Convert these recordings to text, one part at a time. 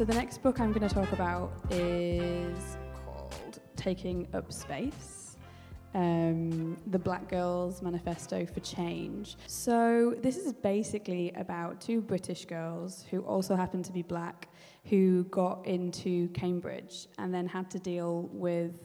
so the next book I'm going to talk about is called Taking Up Space. Um, the Black Girls Manifesto for Change. So, this is basically about two British girls who also happen to be black who got into Cambridge and then had to deal with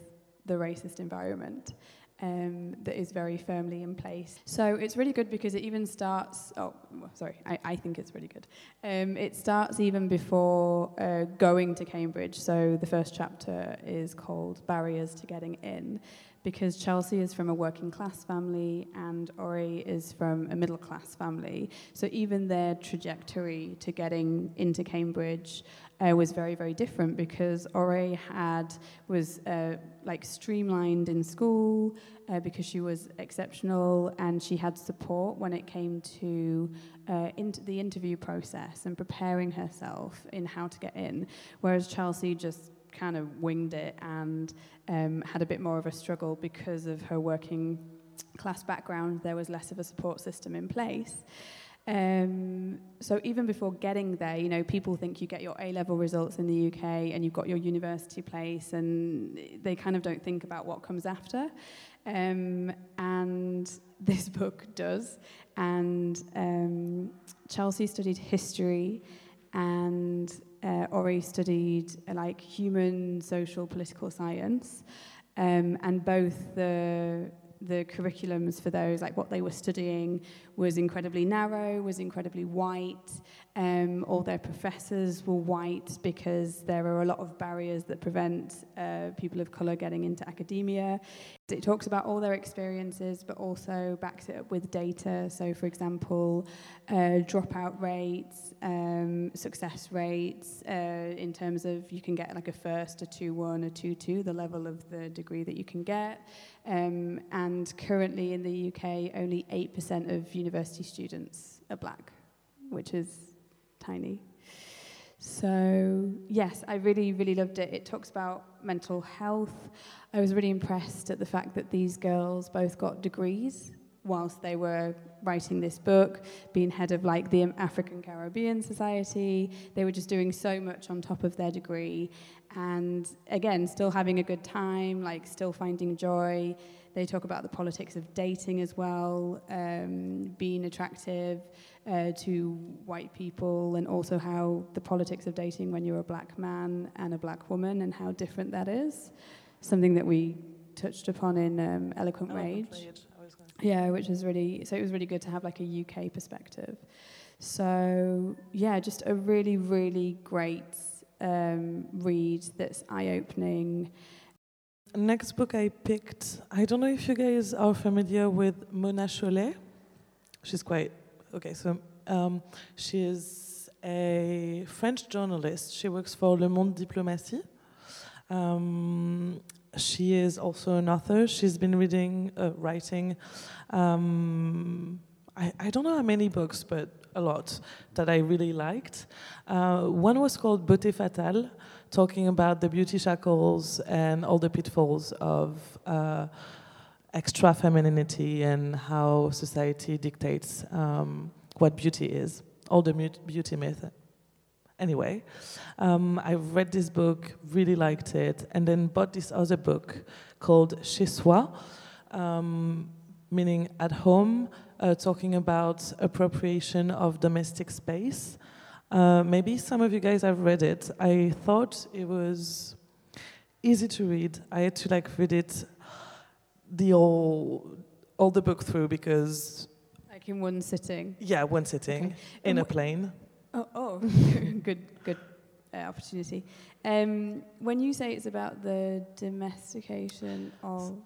the racist environment um, that is very firmly in place. So it's really good because it even starts. Oh, sorry, I, I think it's really good. Um, it starts even before uh, going to Cambridge. So the first chapter is called Barriers to Getting In, because Chelsea is from a working class family and Ore is from a middle class family. So even their trajectory to getting into Cambridge uh, was very, very different because Ore had was uh, like streamlined in school uh, because she was exceptional and she had support when it came to uh, into the interview process and preparing herself in how to get in, whereas Chelsea just kind of winged it and um, had a bit more of a struggle because of her working class background. There was less of a support system in place. Um, so even before getting there, you know, people think you get your A level results in the UK and you've got your university place, and they kind of don't think about what comes after. Um, and this book does. And um, Chelsea studied history, and uh, Ore studied uh, like human, social, political science. Um, and both the the curriculums for those, like what they were studying, was incredibly narrow, was incredibly white. Um, all their professors were white because there are a lot of barriers that prevent uh, people of colour getting into academia. It talks about all their experiences, but also backs it up with data. So, for example, uh, dropout rates, um, success rates, uh, in terms of you can get like a first, a 2 1, a 2 2, the level of the degree that you can get. Um, and currently in the UK, only 8% of university students are black, which is tiny. So, yes, I really, really loved it. It talks about mental health. I was really impressed at the fact that these girls both got degrees whilst they were writing this book, being head of like the African Caribbean Society. They were just doing so much on top of their degree. And again, still having a good time, like still finding joy. They talk about the politics of dating as well, um, being attractive uh, to white people, and also how the politics of dating when you're a black man and a black woman, and how different that is. Something that we touched upon in um, Eloquent, Eloquent Rage. Rage. Yeah, which is really so. It was really good to have like a UK perspective. So yeah, just a really, really great um, read that's eye-opening next book I picked, I don't know if you guys are familiar with Mona Chollet. She's quite, okay, so um, she is a French journalist. She works for Le Monde Diplomatique. Um, she is also an author. She's been reading, uh, writing, um, I, I don't know how many books, but a lot that I really liked. Uh, one was called Beauté Fatale, talking about the beauty shackles and all the pitfalls of uh, extra femininity and how society dictates um, what beauty is, all the beauty myth. Anyway, um, I read this book, really liked it, and then bought this other book called Chez Soi, um, meaning at home, uh, talking about appropriation of domestic space. Uh, maybe some of you guys have read it. I thought it was easy to read. I had to like read it the all all the book through because like in one sitting. Yeah, one sitting okay. in a plane. Oh, oh good, good uh, opportunity. Um, when you say it's about the domestication of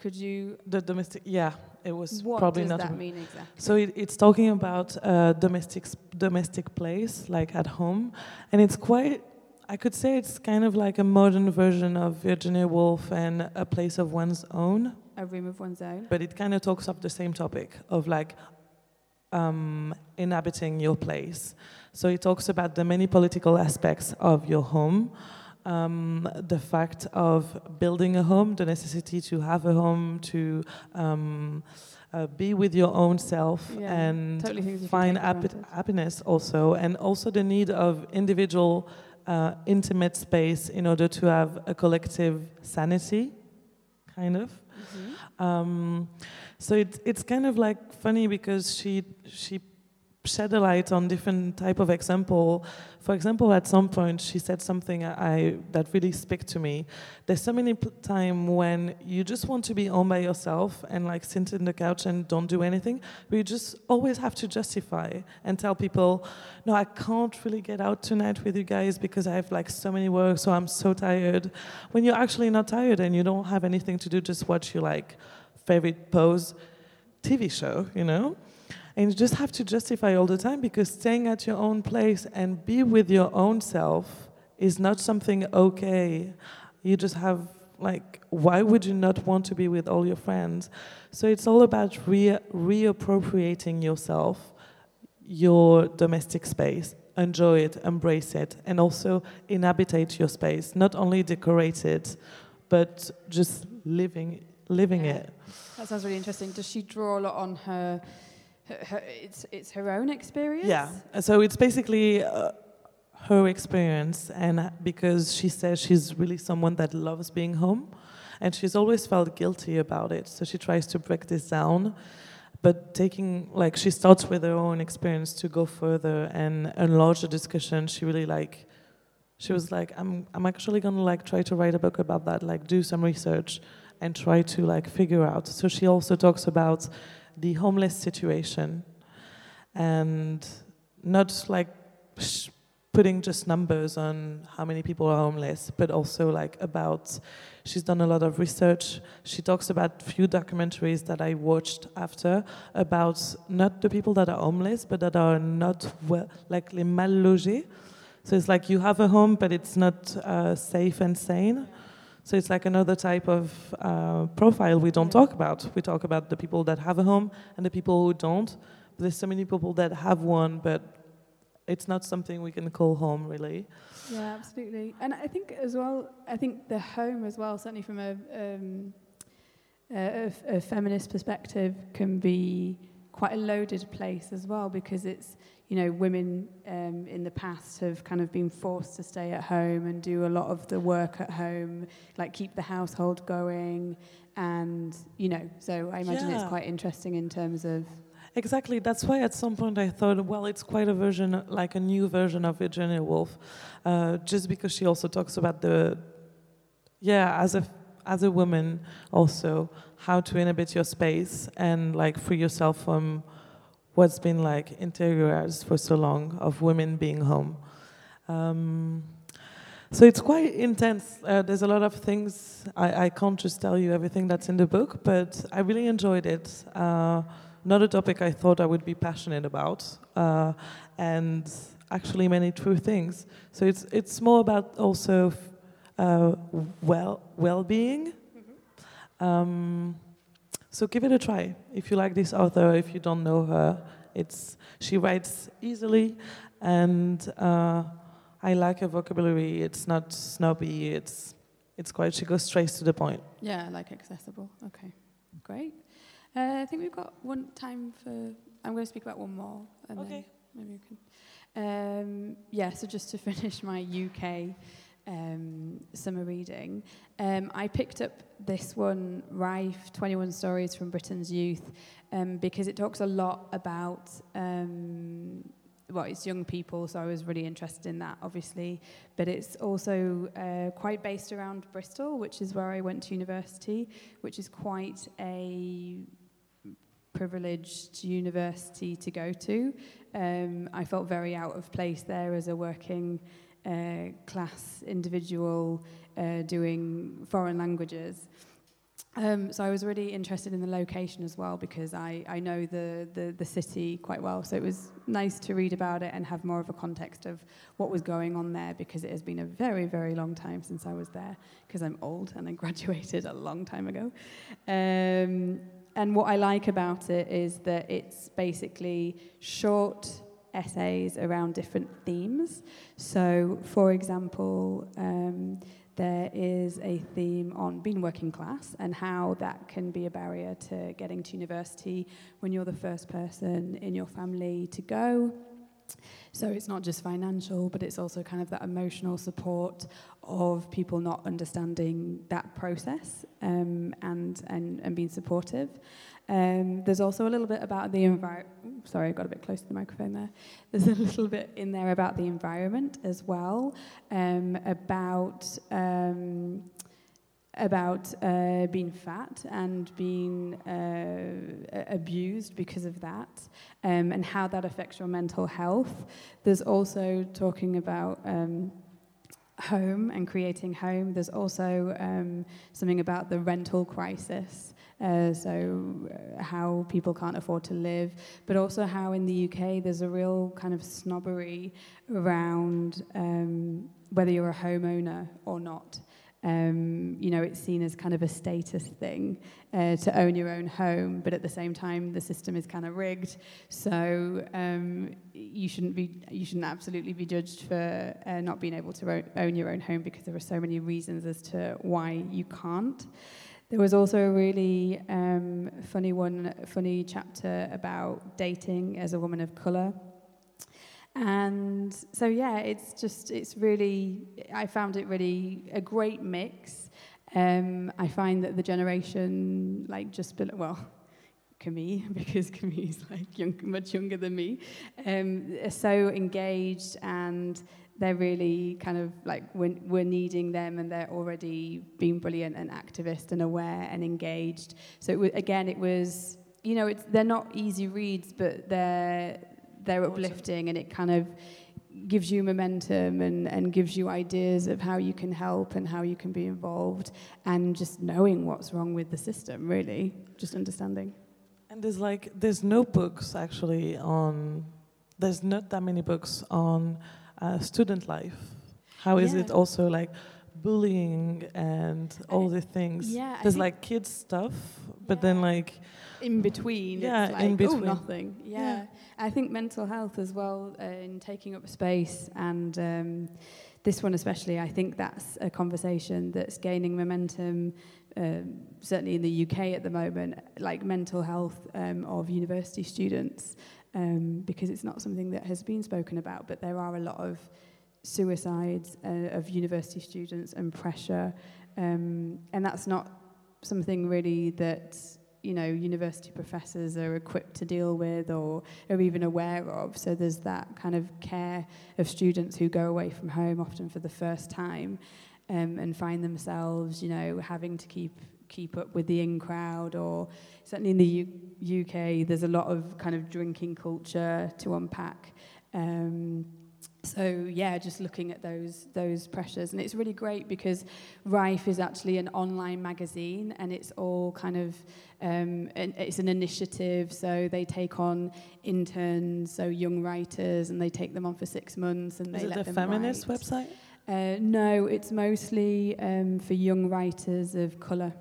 could you? The domestic, yeah, it was what probably not. What does that mean exactly? So it, it's talking about a domestic domestic place, like at home, and it's quite. I could say it's kind of like a modern version of Virginia Woolf and A Place of One's Own. A Room of One's Own. But it kind of talks of the same topic of like um, inhabiting your place. So it talks about the many political aspects of your home um, the fact of building a home, the necessity to have a home, to um, uh, be with your own self yeah, and totally find happiness also, and also the need of individual uh, intimate space in order to have a collective sanity, kind of. Mm-hmm. Um, so it's it's kind of like funny because she she shed a light on different type of example. For example, at some point she said something I that really speak to me. There's so many p- time when you just want to be home by yourself and like sit in the couch and don't do anything, but you just always have to justify and tell people, no, I can't really get out tonight with you guys because I have like so many work, so I'm so tired. When you're actually not tired and you don't have anything to do, just watch your like favorite pose TV show, you know? And you just have to justify all the time because staying at your own place and be with your own self is not something okay. You just have, like, why would you not want to be with all your friends? So it's all about re- reappropriating yourself, your domestic space. Enjoy it, embrace it, and also inhabitate your space. Not only decorate it, but just living, living Yeah. it. That sounds really interesting. Does she draw a lot on her? Her, it's it's her own experience. Yeah. So it's basically uh, her experience, and because she says she's really someone that loves being home, and she's always felt guilty about it. So she tries to break this down, but taking like she starts with her own experience to go further and enlarge the discussion. She really like. She was like, I'm, I'm actually gonna like try to write a book about that, like do some research and try to like figure out. So she also talks about the homeless situation and not like putting just numbers on how many people are homeless, but also like about. She's done a lot of research. She talks about few documentaries that I watched after about not the people that are homeless, but that are not well, like les mal logés. So it's like you have a home, but it's not uh, safe and sane. So it's like another type of uh, profile we don't talk about. We talk about the people that have a home and the people who don't. But there's so many people that have one, but it's not something we can call home, really. Yeah, absolutely. And I think as well, I think the home as well, certainly from a, um, a, a feminist perspective, can be quite a loaded place as well because it's, you know, women um, in the past have kind of been forced to stay at home and do a lot of the work at home, like keep the household going. And, you know, so I imagine it's quite interesting in terms of. Exactly. That's why at some point I thought, well, it's quite a version, like a new version of Virginia Woolf, uh, just because she also talks about the, yeah, as a as a woman also how to inhabit your space and like free yourself from what's been like interiorized for so long of women being home. Um, so it's quite intense. Uh, there's a lot of things. I, I can't just tell you everything that's in the book, but I really enjoyed it. Uh, not a topic I thought I would be passionate about, uh, and actually many true things. So it's it's more about also uh, well well-being. Um, so give it a try if you like this author. If you don't know her, it's she writes easily, and uh, I like her vocabulary. It's not snobby. It's it's quite. She goes straight to the point. Yeah, like accessible. Okay, great. Uh, I think we've got one time for. I'm going to speak about one more, and Okay. then maybe you can. Um, yeah. So just to finish my UK um, summer reading, um, I picked up this one, Rife: 21 Stories from Britain's Youth, um, because it talks a lot about. Um, well, it's young people, so I was really interested in that, obviously. But it's also uh, quite based around Bristol, which is where I went to university, which is quite a privileged university to go to. Um, I felt very out of place there as a working uh, class individual uh, doing foreign languages. Um, so I was really interested in the location as well because I, I know the, the, the city quite well. So it was nice to read about it and have more of a context of what was going on there because it has been a very, very long time since I was there because I'm old and I graduated a long time ago. Um, and what I like about it is that it's basically short essays around different themes. So, for example, um, there is a theme on being working class and how that can be a barrier to getting to university when you're the first person in your family to go. So it's not just financial, but it's also kind of that emotional support of people not understanding that process um, and, and, and being supportive. Um, there's also a little bit about the environment. Sorry, I got a bit close to the microphone there. There's a little bit in there about the environment as well, um, about um, about uh, being fat and being uh, abused because of that, um, and how that affects your mental health. There's also talking about um, home and creating home. There's also um, something about the rental crisis. Uh, so, uh, how people can't afford to live, but also how in the UK there's a real kind of snobbery around um, whether you're a homeowner or not. Um, you know, it's seen as kind of a status thing uh, to own your own home, but at the same time, the system is kind of rigged. So um, you shouldn't be, you shouldn't absolutely be judged for uh, not being able to own your own home because there are so many reasons as to why you can't. There was also a really um, funny one, funny chapter about dating as a woman of color. And so, yeah, it's just, it's really, I found it really a great mix. Um, I find that the generation, like just below, well, Camille, because Camille's like young, much younger than me, um, are so engaged and they're really kind of like we're, we're needing them and they're already being brilliant and activist and aware and engaged. So it again, it was, you know, it's, they're not easy reads, but they're, they're uplifting and it kind of gives you momentum and, and gives you ideas of how you can help and how you can be involved and just knowing what's wrong with the system really. Just understanding. And there's like there's no books actually on there's not that many books on uh, student life. How is yeah. it also like bullying and all the things? Yeah there's like kids stuff but yeah. then like in between. Yeah, like, in between. Oh, nothing. Yeah. yeah. I think mental health as well uh, in taking up space and um, this one especially. I think that's a conversation that's gaining momentum. Um, certainly in the UK at the moment, like mental health um, of university students, um, because it's not something that has been spoken about. But there are a lot of suicides uh, of university students and pressure, um, and that's not something really that you know university professors are equipped to deal with or are even aware of. So there's that kind of care of students who go away from home often for the first time um, and find themselves you know having to keep keep up with the in crowd or certainly in the U- UK there's a lot of kind of drinking culture to unpack. Um, so yeah, just looking at those those pressures, and it's really great because Rife is actually an online magazine, and it's all kind of um, it's an initiative. So they take on interns, so young writers, and they take them on for six months, and is they it let the them feminist write. website? Uh, no, it's mostly um, for young writers of colour.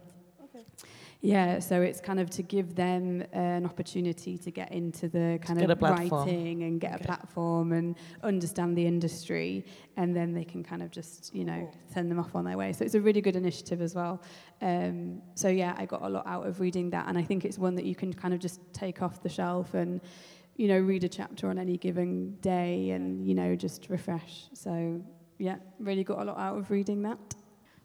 Yeah, so it's kind of to give them uh, an opportunity to get into the kind of writing and get okay. a platform and understand the industry, and then they can kind of just you know send them off on their way. So it's a really good initiative as well. Um, so yeah, I got a lot out of reading that, and I think it's one that you can kind of just take off the shelf and you know read a chapter on any given day and you know just refresh. So yeah, really got a lot out of reading that.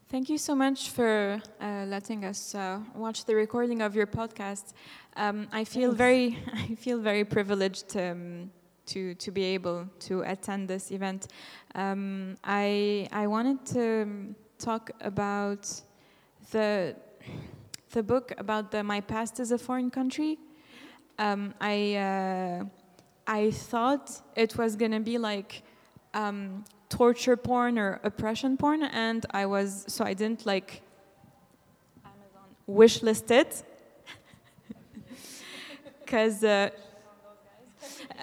Thank you so much for uh, letting us uh, watch the recording of your podcast. Um, I feel Thanks. very, I feel very privileged um, to to be able to attend this event. Um, I I wanted to talk about the the book about the My Past is a Foreign Country. Um, I uh, I thought it was gonna be like um, torture porn or oppression porn, and I was so I didn't like Amazon wish listed because. Uh,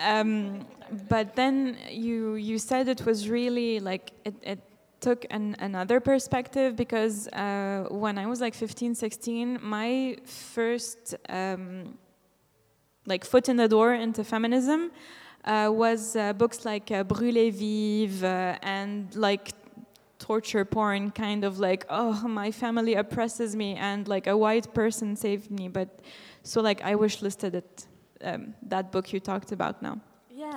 um, but then you you said it was really like it, it took an, another perspective because uh, when I was like 15, 16, my first um, like foot in the door into feminism was uh, books like uh, Brûlée Vive uh, and like torture porn, kind of like, oh, my family oppresses me and like a white person saved me. But so like I wish listed it, um, that book you talked about now.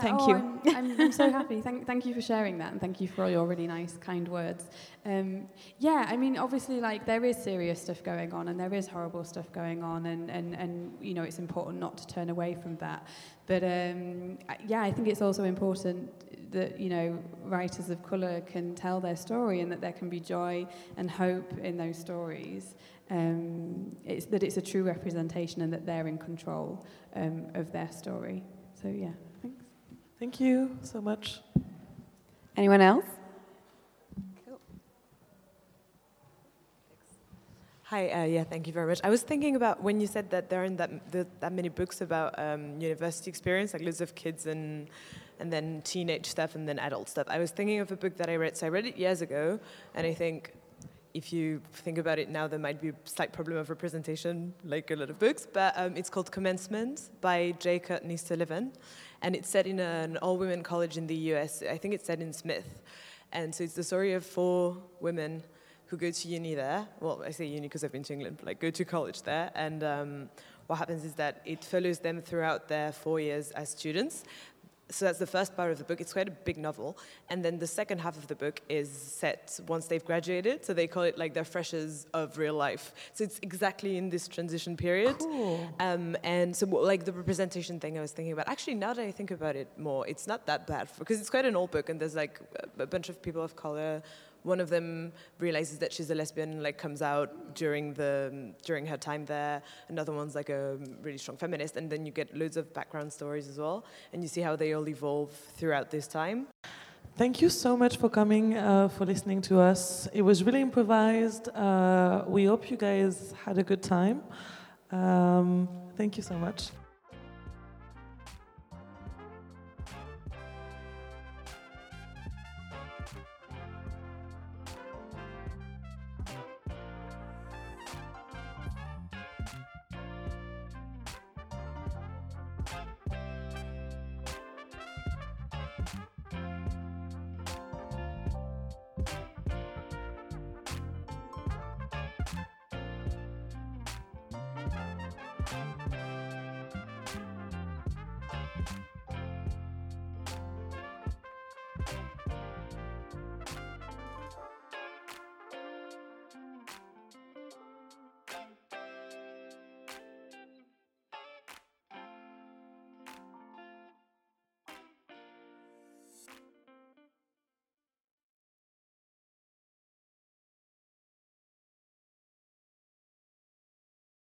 Thank oh, you. I'm, I'm, I'm so happy. Thank, thank you for sharing that, and thank you for all your really nice, kind words. Um, yeah, I mean, obviously, like there is serious stuff going on, and there is horrible stuff going on, and and and you know, it's important not to turn away from that. But um, yeah, I think it's also important that you know writers of colour can tell their story, and that there can be joy and hope in those stories. Um, it's that it's a true representation, and that they're in control um, of their story. So yeah. Thank you so much. Anyone else? Hi, uh, yeah, thank you very much. I was thinking about when you said that there aren't that, the, that many books about um, university experience, like loads of kids and and then teenage stuff and then adult stuff. I was thinking of a book that I read. So I read it years ago, and I think if you think about it now, there might be a slight problem of representation, like a lot of books. But um, it's called Commencement by J. Courtney Sullivan, and it's set in an all-women college in the U.S. I think it's set in Smith, and so it's the story of four women who go to uni there. Well, I say uni because I've been to England, but like go to college there. And um, what happens is that it follows them throughout their four years as students. So that's the first part of the book. It's quite a big novel. And then the second half of the book is set once they've graduated. So they call it like their freshers of real life. So it's exactly in this transition period. Cool. Um, and so, like the representation thing I was thinking about, actually, now that I think about it more, it's not that bad because it's quite an old book, and there's like a, a bunch of people of color. One of them realizes that she's a lesbian, like comes out during the during her time there. Another one's like a really strong feminist, and then you get loads of background stories as well, and you see how they all evolve throughout this time. Thank you so much for coming, uh, for listening to us. It was really improvised. Uh, we hope you guys had a good time. Um, thank you so much.